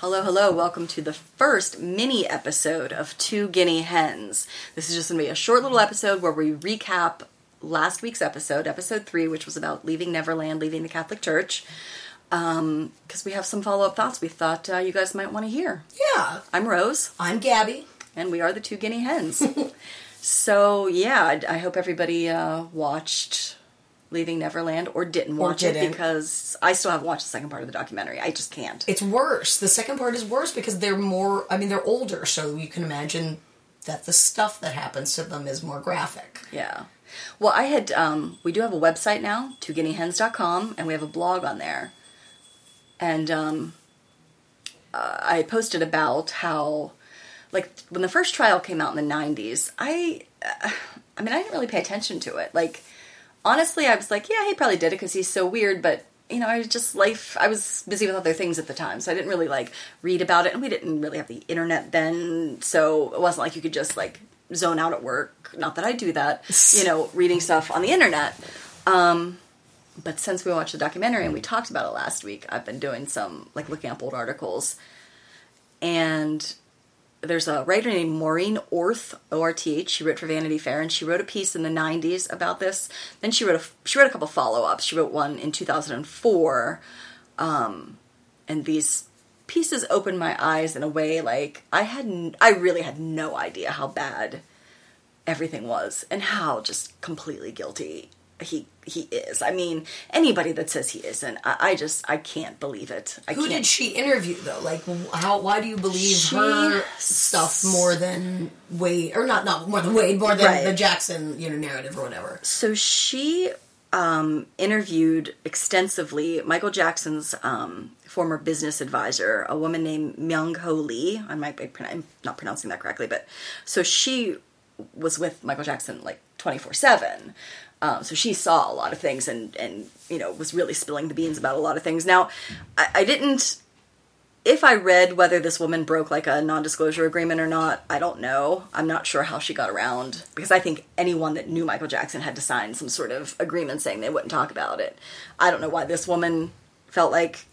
Hello, hello. Welcome to the first mini episode of Two Guinea Hens. This is just going to be a short little episode where we recap last week's episode, episode three, which was about leaving Neverland, leaving the Catholic Church. Um, because we have some follow up thoughts we thought uh, you guys might want to hear. Yeah. I'm Rose, I'm Gabby. and we are the Two Guinea Hens. so, yeah, I, I hope everybody uh, watched Leaving Neverland or didn't watch it didn't. because I still haven't watched the second part of the documentary. I just can't. It's worse. The second part is worse because they're more, I mean, they're older, so you can imagine that the stuff that happens to them is more graphic. Yeah. Well, I had, um, we do have a website now, twoguineahens.com, and we have a blog on there. And um, uh, I posted about how, like, when the first trial came out in the 90s, I, uh, I mean, I didn't really pay attention to it. Like, honestly, I was like, yeah, he probably did it because he's so weird, but. You know, I was just life. I was busy with other things at the time, so I didn't really like read about it, and we didn't really have the internet then, so it wasn't like you could just like zone out at work. Not that I do that, you know, reading stuff on the internet. Um, but since we watched the documentary and we talked about it last week, I've been doing some like looking up old articles, and there's a writer named Maureen Orth, O R T H. She wrote for Vanity Fair, and she wrote a piece in the '90s about this. Then she wrote a she wrote a couple follow ups. She wrote one in 2004, um, and these pieces opened my eyes in a way like I had I really had no idea how bad everything was and how just completely guilty he he is. I mean, anybody that says he isn't, I, I just I can't believe it. I Who can't. did she interview though? Like, how? Why do you believe She- her stuff more than Wade, or not? Not more than Wade, more than Right. the Jackson, you know, narrative or whatever. So she um, interviewed extensively Michael Jackson's um, former business advisor, a woman named Myung Ho Lee. I might be I'm not pronouncing that correctly, but so she was with Michael Jackson like 24 7. Um, so she saw a lot of things and, and, you know, was really spilling the beans about a lot of things. Now, I, I didn't if I read whether this woman broke like a non-disclosure agreement or not, I don't know. I'm not sure how she got around because I think anyone that knew Michael Jackson had to sign some sort of agreement saying they wouldn't talk about it. I don't know why this woman felt like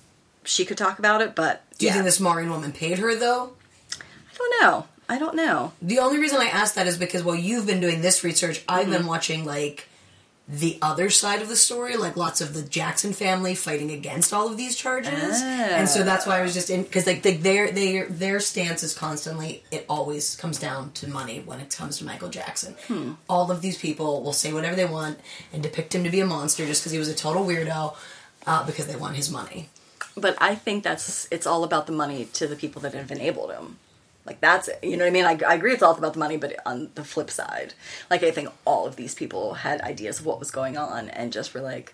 she could talk about it, but Do you yeah. think this Maureen woman paid her though? I don't know. I don't know. The only reason I asked that is because while you've been doing this research, I've Mm-hmm. been watching like the other side of the story, like lots of the Jackson family fighting against all of these charges, and so that's why I was just in because like the, their their their stance is constantly it always comes down to money when it comes to Michael Jackson. Hmm. All of these people will say whatever they want and depict him to be a monster just because he was a total weirdo uh, because they want his money. But I think that's it's all about the money to the people that have enabled him. Like that's it. You know what I mean? I, I agree it's all about the money, but on the flip side, like I think all of these people had ideas of what was going on and just were like,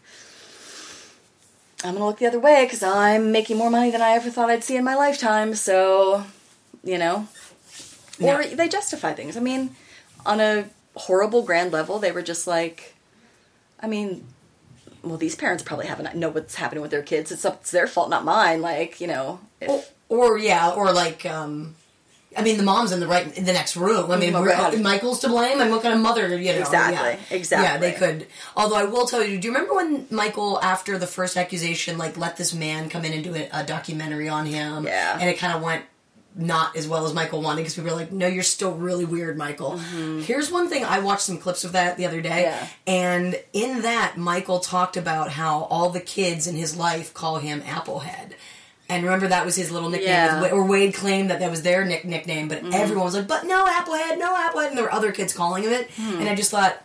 I'm gonna look the other way because I'm making more money than I ever thought I'd see in my lifetime. So, you know, or they justify things. I mean, on a horrible grand level, they were just like, I mean, well, these parents probably haven't know what's happening with their kids. It's up, it's their fault, not mine. Like, you know, if, Or, or yeah, or like, um, I mean, the mom's in the right in the next room. I mean, right. Michael's to blame. I'm kind of mother. You know, Exactly, yeah. exactly. Yeah, they could. Although I will tell you, do you remember when Michael, after the first accusation, like let this man come in and do a, a documentary on him? Yeah. and it kind of went not as well as Michael wanted because people were like, "No, you're still really weird, Michael." Here's one thing: I watched some clips of that the other day, Mm-hmm. Yeah. and in that, Michael talked about how all the kids in his life call him Applehead. And remember that was his little nickname, Yeah. or Wade claimed that that was their nick- nickname, but everyone was like, "But no, Applehead, no Applehead," and there were other kids calling him it. And I just thought,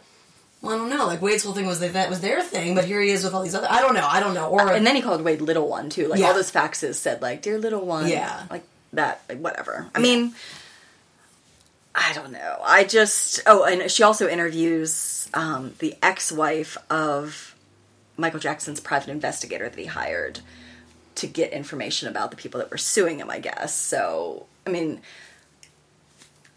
well, I don't know. Like Wade's whole thing was that that was their thing, but here he is with all these other. I don't know. I don't know. Or and then he called Wade little one too. Like Yeah. all those faxes said like dear little one. Yeah. Like that. Like whatever. I mean, I don't know. I just oh, and she also interviews um, the ex-wife of Michael Jackson's private investigator that he hired to get information about the people that were suing him. I guess so. I mean,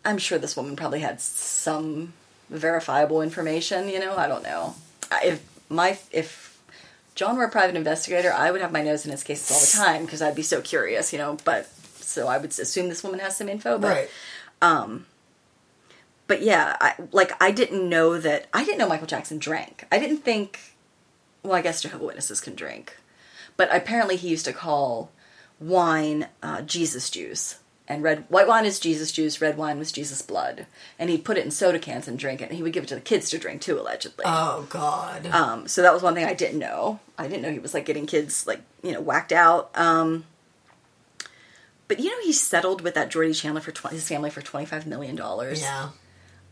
I'm sure this woman probably had some verifiable information. You know, I don't know. If my if John were a private investigator, I would have my nose in his cases all the time because I'd be so curious. You know, but so I would assume this woman has some info. But right. Um, but yeah, I, like I didn't know that I didn't know Michael Jackson drank. I didn't think. Well, I guess Jehovah Witnesses can drink, but apparently he used to call wine uh, Jesus juice. And red white wine is Jesus juice, red wine was Jesus blood. And he'd put it in soda cans and drink it. And he would give it to the kids to drink too, allegedly. Oh God. Um, so that was one thing I didn't know. I didn't know he was like getting kids like you know whacked out. Um, but you know he settled with that Jordy Chandler for 20, his family for twenty five million dollars. yeah.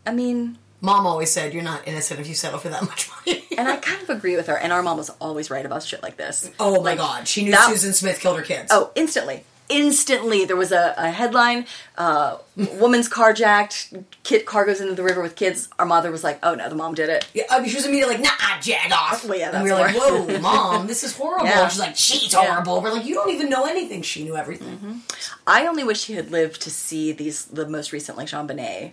I mean, Mom always said you're not innocent if you settle for that much money. and I kind of agree with her. And our mom was always right about shit like this. oh my Like, God. She knew that- Susan Smith killed her kids. Oh, instantly. Instantly, there was a, a headline: uh, "Woman's carjacked, kid car goes into the river with kids." Our mother was like, "Oh no, the mom did it." Yeah, I mean, she was immediately like, nah, jag off. Well, yeah, and we were like, whoa, mom, this is horrible. Yeah. And she's like, she's Yeah. horrible. We're like, you don't even know anything. She knew everything. I only wish he had lived to see these the most recent like JonBenét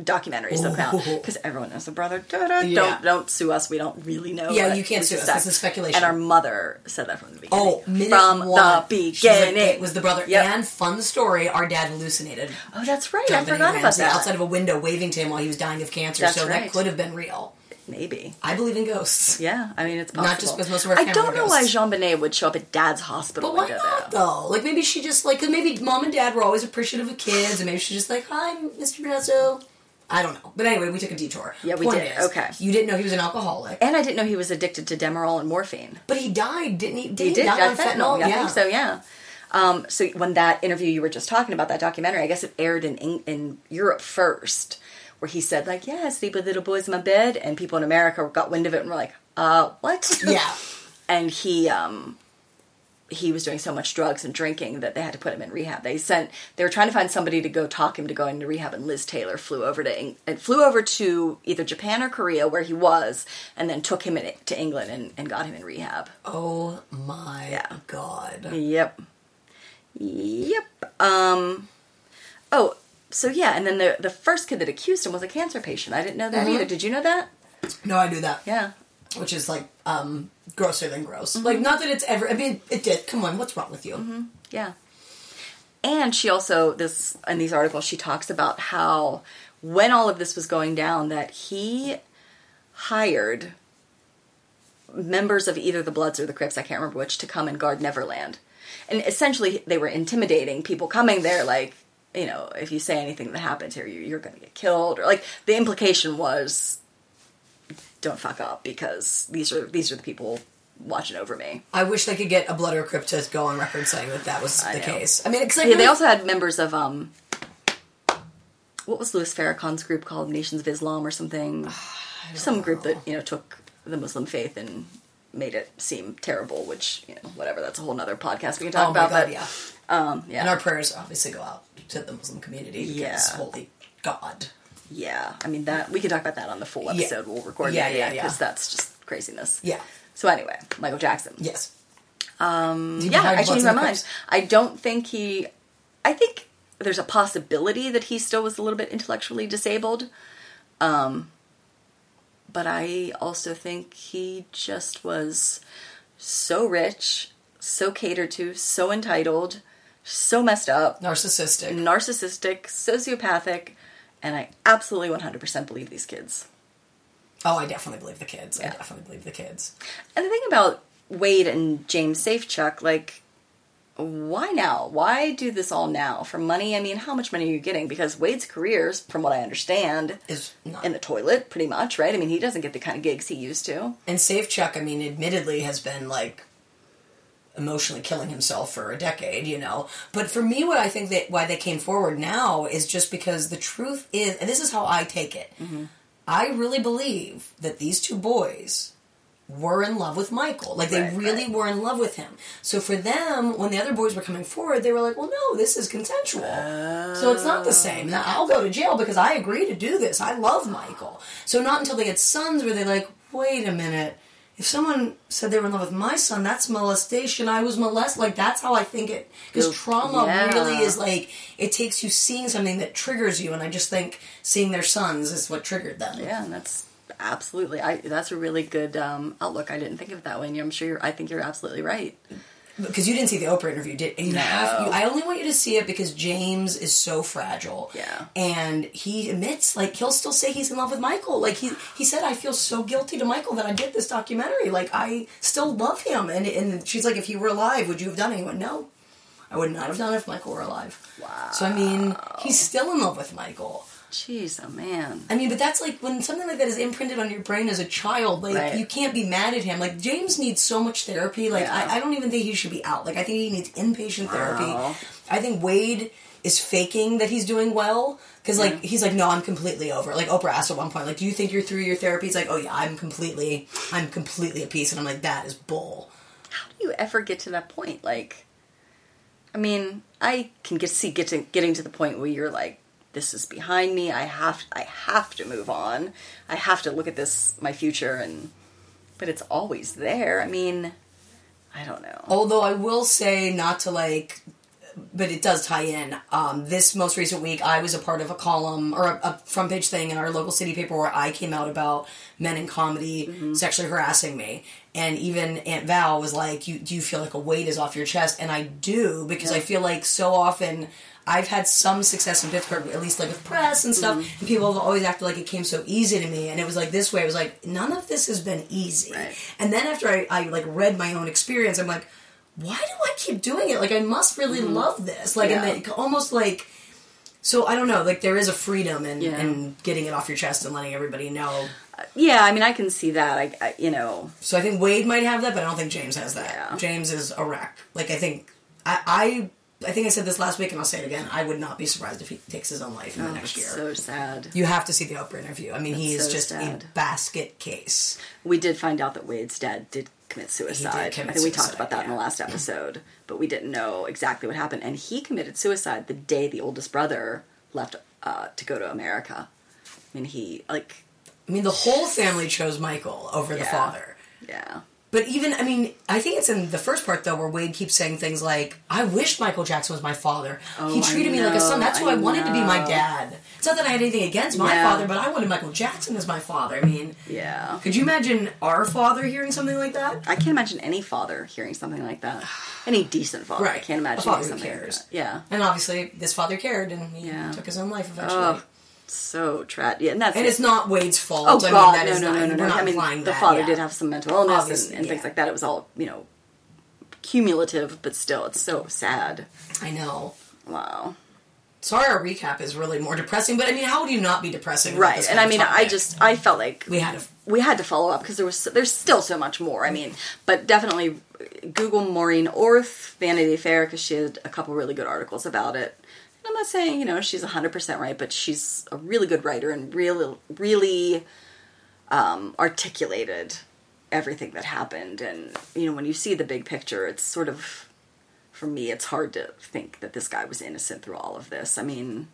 documentaries that come out oh. because everyone knows the brother. Yeah. Don't don't sue us. We don't really know. Yeah, you can't sue us. This is speculation. And our mother said that from the beginning. Oh, from one. the She's like, it was the brother. Yep. And fun story, our dad hallucinated. oh, that's right. I forgot about that. outside of a window waving to him while he was dying of cancer. That's so right. that could have been real. Maybe. I believe in ghosts. Yeah, I mean it's possible. Not just because most of our I don't know why. JonBenét would show up at Dad's hospital But why not though. though? Like maybe she just like because maybe mom and dad were always appreciative of kids, and maybe she's just like, "Hi, Mr. Brasso." I don't know, but anyway, we took a detour. Yeah, we Point did. is, Okay. you didn't know he was an alcoholic, And I didn't know he was addicted to Demerol and morphine. but he died, didn't he? Did He he, did die die on fentanyl. fentanyl? Yeah, I think so. Yeah. Um, so when that interview you were just talking about, that documentary, I guess it aired in in Europe first, where he said like, "Yeah, I sleep with little boys in my bed," and people in America got wind of it and were like, "Uh, what?" Yeah. and he um he was doing so much drugs and drinking that they had to put him in rehab. They sent they were trying to find somebody to go talk him to go into rehab, and Liz Taylor flew over to and flew over to either Japan or Korea where he was, and then took him in, to England and, and got him in rehab. Oh my Yeah. god. Yep. Yep. Um Oh, so yeah, and then the the first kid that accused him was a cancer patient. I didn't know that Mhm. either. Did you know that? No, I knew that. Yeah. Which is like um grosser than gross. Like not that it's ever. I mean, it did. Come on, what's wrong with you? Yeah. And she also this in these articles she talks about how when all of this was going down that he hired members of either the Bloods or the Crips, I can't remember which, to come and guard Neverland. And essentially they were intimidating people coming there like, you know, if you say anything that happens here, you- you're going to get killed or like the implication was don't fuck up because these are these are the people watching over me. I wish they could get a blood or crypt to go on record saying that that was I the know. case. I mean, because Yeah, they also had members of um, what was Louis Farrakhan's group called? Nations of Islam or something. Some group that you know took the Muslim faith and made it seem terrible. Which you know, whatever. That's a whole nother podcast we can talk Oh about. god, but yeah. um, yeah, And our prayers obviously go out to the Muslim community because Yeah. holy God. yeah. I mean that we can talk about that on the full Yeah. episode. We'll record Yeah, that yeah, yeah. because that's just craziness. Yeah. So anyway, Michael Jackson. Yes. Um, yeah, I changed my mind. I don't think he. I think there's a possibility that he still was a little bit intellectually disabled. Um, but I also think he just was so rich, so catered to, so entitled, so messed up, Narcissistic. narcissistic, sociopathic, and I absolutely 100% believe these kids. Oh, I definitely believe the kids. I definitely believe the kids. And the thing about Wade and James Safechuck, like, why now? Why do this all now? For money? I mean, how much money are you getting? Because Wade's career's, from what I understand, Is not. in the toilet, pretty much, right? I mean, he doesn't get the kind of gigs he used to. And Safechuck, I mean, admittedly has been like emotionally killing himself for a decade, you know. But for me, what I think that why they came forward now is just because the truth is, and this is how I take it. Mm-hmm. I really believe that these two boys were in love with Michael. Like they Right, really right. were in love with him. So for them, when the other boys were coming forward, they were like, "Well, no, this is consensual. so it's not the same. Now I'll go to jail because I agree to do this. I love Michael." So not until they had sons were they like, "Wait a minute." If someone said they were in love with my son, that's molestation. I was molested. Like that's how I think it. Because trauma yeah. really is like it takes you seeing something that triggers you, and I just think seeing their sons is what triggered them. Yeah, and that's absolutely. I that's a really good um, outlook. I didn't think of it that way. And I'm sure you're. I think you're absolutely right. Because you didn't see the Oprah interview, did you? No. I only want you to see it because James is so fragile. Yeah. and he admits, like, he'll still say he's in love with Michael. Like he he said, I feel so guilty to Michael that I did this documentary. Like I still love him, and and she's like, if he were alive, would you have done it? He went, no. I would not have done it if Michael were alive. Wow. So I mean, he's still in love with Michael. Jeez, oh man. I mean, but that's like when something like that is imprinted on your brain as a child. Like Right. you can't be mad at him. Like James needs so much therapy. Like Yeah. I, I don't even think he should be out. Like I think he needs inpatient Wow. therapy. Oh. I think Wade is faking that he's doing well because like he's like, no, I'm completely over. Like Oprah asked at one point, like, do you think you're through your therapy? He's like, oh yeah, I'm completely, I'm completely at peace. And I'm like, that is bull. How do you ever get to that point? Like, I mean, I can get see get to getting to the point where you're like, this is behind me. I have I have to move on. I have to look at this my future and but it's always there. I mean, I don't know. Although I will say, not to like, but it does tie in. Um, this most recent week, I was a part of a column or a, a front page thing in our local city paper where I came out about men in comedy sexually harassing me. And even Aunt Val was like, you, "Do you feel like a weight is off your chest?" And I do because I feel like so often. I've had some success in Pittsburgh, at least like with press and stuff, mm-hmm. and people have always acted like it came so easy to me. And it was like this way. It was like none of this has been easy. Right. And then after I, I like read my own experience, I'm like, why do I keep doing it? Like I must really mm-hmm. love this. Like Yeah. and then almost like so I don't know, like there is a freedom in, Yeah. in getting it off your chest and letting everybody know. Uh, yeah, I mean, I can see that. I, I you know, So I think Wade might have that, but I don't think James has that. Yeah. James is a wreck. Like I think I, I I think I said this last week and I'll say it again. I would not be surprised if he takes his own life in the oh, next it's year. so sad. you have to see the Oprah interview. I mean, he is so just sad. a basket case. We did find out that Wade's dad did commit suicide. commit I think we talked about that in the last episode, but we didn't know exactly what happened. And he committed suicide the day the oldest brother left uh, to go to America. I mean, he like I mean, the whole family chose Michael over the father. yeah. But even, I mean, I think it's in the first part though where Wade keeps saying things like, "I wish Michael Jackson was my father. Oh, he treated I me like a son. That's who I I, wanted to be my dad. It's not that I had anything against my Yeah. father, but I wanted Michael Jackson as my father. I mean, Yeah. could you imagine our father hearing something like that? I can't imagine any father hearing something like that. Any decent father. I Right. can't imagine A father something cares. like that. Yeah. And obviously, this father cared, and he Yeah. took his own life eventually. Oh, so tragic. Yeah, and that's and it's not Wade's fault. Oh I mean, God, that no, is no, not, no, no, no. I mean, the father yeah. did have some mental illness and, Obviously, and things yeah. like that. It was all you know, cumulative, but still, it's so sad. I know. Wow. Sorry, our recap is really more depressing, but I mean, how would you not be depressing? Right, and I mean, I just I felt like we had to we had to follow up because there was so- there's still so much more. I mean, but definitely Google Maureen Orth Vanity Fair because she had a couple really good articles about it. I'm not saying you know she's 100 percent right, but she's a really good writer and really really um, articulated everything that happened. And you know when you see the big picture, it's sort of for me it's hard to think that this guy was innocent through all of this. I mean,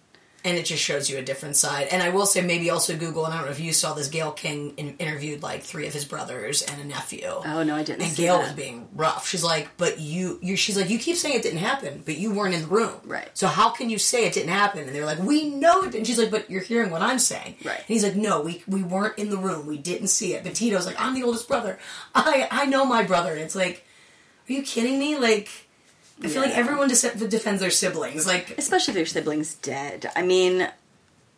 and it just shows you a different side. And I will say, maybe also Google, and I don't know if you saw this. Gayle King in, interviewed like three of his brothers and a nephew. oh no, I didn't. and see Gail that. was being rough. She's like, "But you, you," she's like, "You keep saying it didn't happen, but you weren't in the room, Right. So how can you say it didn't happen?" And they're like, "We know it." didn't." she's like, "But you're hearing what I'm saying, Right. And he's like, "No, we we weren't in the room. We didn't see it." But Tito's like, "I'm the oldest brother. I I know my brother." And it's like, "Are you kidding me?" Like, I feel like everyone just defends their siblings, like. especially if their sibling's dead. I mean,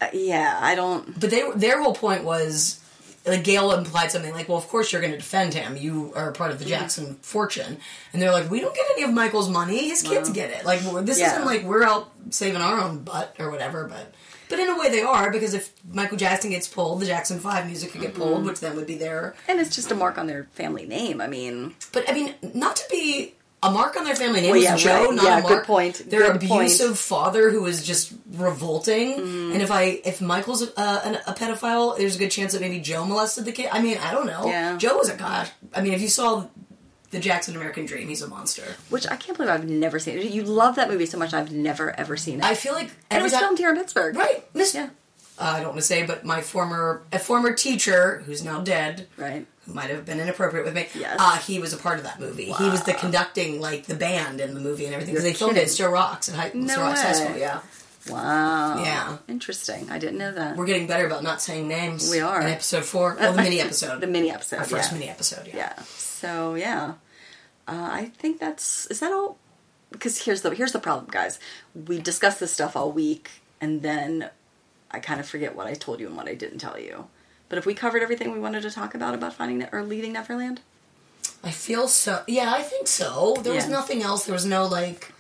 uh, yeah, I don't. But they their whole point was like Gayle implied something like, "Well, of course you're going to defend him. You are part of Mm-hmm. the Jackson fortune." And they're like, "We don't get any of Michael's money. His kids get it. Like this Yeah. isn't like we're out saving our own butt or whatever." But but in a way they are because if Michael Jackson gets pulled, the Jackson Five music could get Mm-hmm. pulled, which then would be there. And it's just a mark on their family name. I mean, But I mean, not to be. A mark on their family name Well, was yeah, Joe, right. not Yeah, a good mark. point. Their Good point. abusive father, who was just revolting. Mm. And if I, if Michael's a, an, a pedophile, there's a good chance that maybe Joe molested the kid. I mean, I don't know. Yeah. Joe was a gosh. I mean, if you saw the Jackson American Dream, he's a monster. which I can't believe I've never seen. You love that movie so much, I've never ever seen it. I feel like and it was time- filmed here in Pittsburgh, right, Miss. Yeah, Uh, I don't want to say, but my former a former teacher who's now dead, right. who might have been inappropriate with me. Yes. Uh, he was a part of that movie. Wow. He was the conducting like the band in the movie and everything because they filmed it at. Sto-Rox at high, No Sto-Rox High. School. Yeah. Wow. Yeah. Interesting. I didn't know that. We're getting better about not saying names. We are. In episode four. Well, the mini episode. the mini episode. Our first yeah. mini episode, yeah. Yeah. So yeah, uh, I think that's is that all. Because here's the here's the problem, guys. We discuss this stuff all week, and then I kind of forget what I told you and what I didn't tell you. But if we covered everything we wanted to talk about about finding or leaving Neverland, I feel so. Yeah, I think so. There was Yeah. nothing else. There was no, like.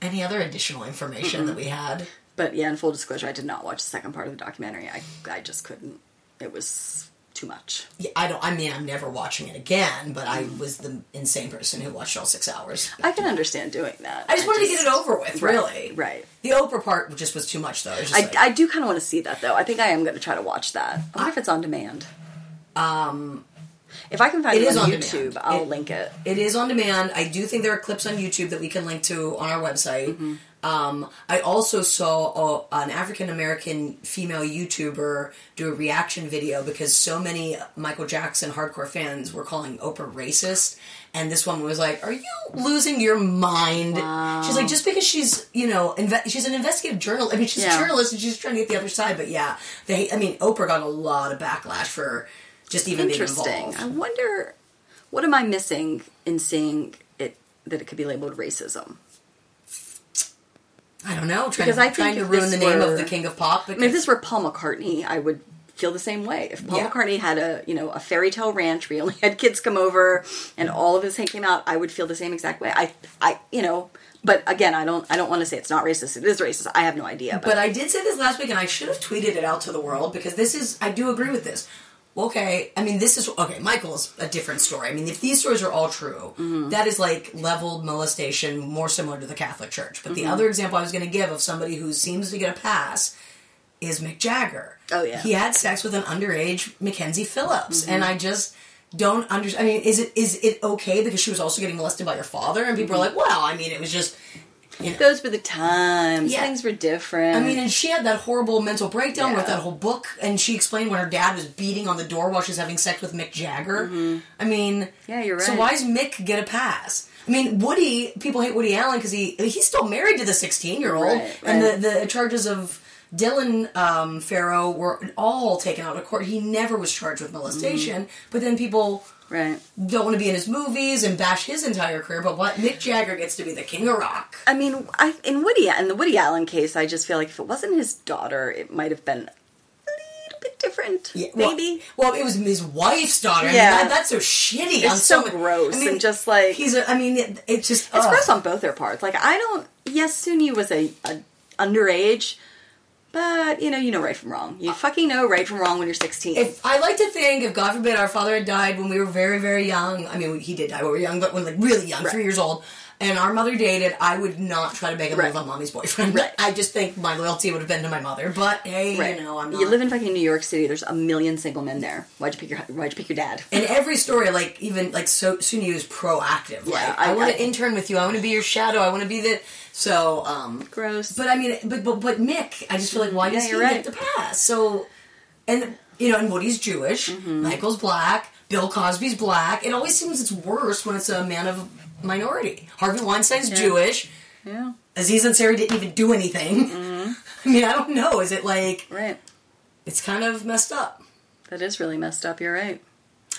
any other additional information that we had. But yeah, in full disclosure, I did not watch the second part of the documentary. I I just couldn't. It was too much. Yeah, I don't. I mean, I'm never watching it again. But I was the insane person who watched all six hours. I can understand doing that. I just wanted to get it over with. Really, right. The Oprah part just was too much, though. Just I, like- I do kind of want to see that though. I think I am going to try to watch that. I wonder if it's on demand. um, If I can find It it, is on, on YouTube, demand. I'll It- link it. It is on demand. I do think there are clips on YouTube that we can link to on our website. Mm-hmm. Um, I also saw a, an African American female YouTuber do a reaction video because so many Michael Jackson hardcore fans were calling Oprah racist. And this woman was like, "Are you losing your mind?" She's like, "Just because she's, you know, inve- she's an investigative journalist. I mean, she's Yeah. a journalist and she's trying to get the other side." But yeah, they. I mean, Oprah got a lot of backlash for just even being Interesting. involved. I wonder what am I missing in seeing it that it could be labeled racism. I don't know. Trying, Because to, I think trying to ruin the name were- of the king of pop. I mean, if this were Paul McCartney, I would feel the same way. If Paul Yeah. McCartney had a you know a fairy tale ranch where he only had kids come over and all of his hate came out, I would feel the same exact way. I I you know, but again, I don't I don't want to say it's not racist. It is racist. I have no idea. But, but I did say this last week, and I should have tweeted it out to the world because this is. I do agree with this. Okay, I mean, this is okay. Michael's a different story. I mean, if these stories are all true, Mm-hmm. that is like leveled molestation, more similar to the Catholic Church. But the Mm-hmm. other example I was going to give of somebody who seems to get a pass is Mick Jagger. Oh, yeah. he had sex with an underage Mackenzie Phillips, Mm-hmm. and I just don't understand. I mean, is it is it okay because she was also getting molested by her father? And people are Mm-hmm. like, well, I mean, it was just. You know, those were the times. Yeah. Things were different. I mean, and she had that horrible mental breakdown, Yeah. wrote that whole book, and she explained when her dad was beating on the door while she was having sex with Mick Jagger. I mean, Mm-hmm. Yeah, you're right. So why does Mick get a pass? I mean, Woody. People hate Woody Allen because he he's still married to the sixteen year old, and right. the the charges of Dylan um, Farrow were all taken out of court. He never was charged with molestation, Mm-hmm. but then people right. don't want to be in his movies and bash his entire career. But what Mick Jagger gets to be the king of rock. I mean, I in Woody in the Woody Allen case, I just feel like if it wasn't his daughter, it might have been a little bit different. Yeah, well- maybe. Well, it was his wife's daughter. I Yeah. mean, that, that's so shitty. It's so many- gross I mean, and just like he's. A, I mean, it, it's just. It's ugh. gross on both their parts. Like I don't. Yes, Soon-Yi was a, a underage, but you know, you know right from wrong. You uh, fucking know right from wrong when you're 16. If I like to think, if God forbid our father had died when we were very, very young. I mean, he did die when we were young, but when like really young, Right. three years old. And our mother dated, I would not try to make a Right. move on mommy's boyfriend. Right. I just think my loyalty would have been to my mother. But hey, right. you know, I'm not. You live in fucking New York City. There's a million single men there. Why'd you pick your Why'd you pick your dad? in every story, like even like so Soon-Yi is proactive. Yeah, like I- I, want to intern with you. I want to be your shadow. I want to be the so. um Gross. But I mean, but but, but Mick, I just feel like why Yeah, does he right. get the pass? So, and you know, and Woody's Jewish, Mm-hmm. Michael's black, Bill Cosby's black. It always seems it's worse when it's a man of minority. Harvey Weinstein's Jewish. yeah. Aziz Ansari didn't even do anything. Mm-hmm. I mean, I don't know. Is it like Right. it's kind of messed up? That is really messed up. You're right.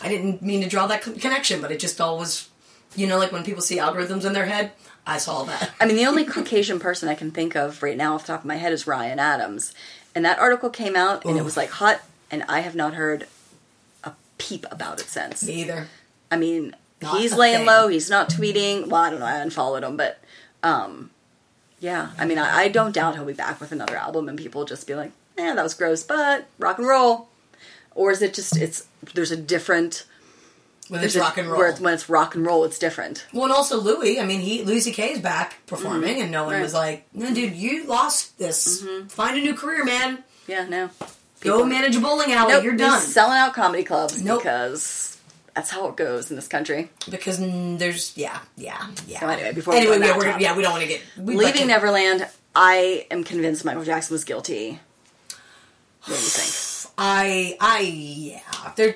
I didn't mean to draw that con- connection, but it just all was, you know, like when people see algorithms in their head. I saw that. I mean, the only Caucasian person I can think of right now off the top of my head is Ryan Adams. And that article came out and it was like hot, and I have not heard peep about it since. Either. I mean, Not he's laying thing. low. He's not tweeting. Well, I don't know. I unfollowed him, but um, yeah. I mean, I, I don't doubt he'll be back with another album, and people just be like, "Eh, that was gross," but rock and roll. Or is it just it's there's a different When it's rock and roll. where it's, when it's rock and roll, it's different. Well, and also Louis. I mean, he Louis C.K. is back performing, and no one Mm-hmm. Right. Mm-hmm. was like, "No, dude, you lost this. Find a new career, man. Yeah, no. Go manage a bowling alley. Nope, You're done." selling out comedy clubs Nope. because that's how it goes in this country. because mm, there's yeah, yeah, yeah. So anyway, before we anyway, on yeah, we're, topic. yeah, we don't want to get we Leaving Neverland, I am convinced Michael Jackson was guilty. What do you think? I I yeah. There,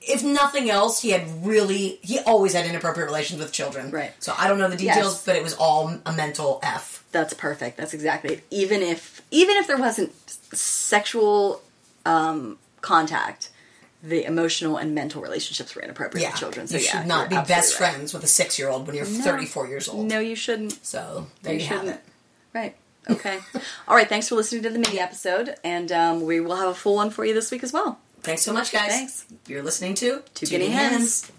if nothing else, he had really he always had inappropriate relations with children. Right. So I don't know the details, Yes. but it was all a mental f. That's perfect. That's exactly it. Even if even if there wasn't sexual um, contact, the emotional and mental relationships were inappropriate Yeah, with children. So you yeah, should not be best right. friends with a six year old when you're 34 years old. No, you shouldn't. So there You you, have shouldn't. it. Right. Okay. All right. Thanks for listening to the mini episode, and um, we will have a full one for you this week as well. Thanks so much, guys. Thanks. You're listening to Two Guinea Hens.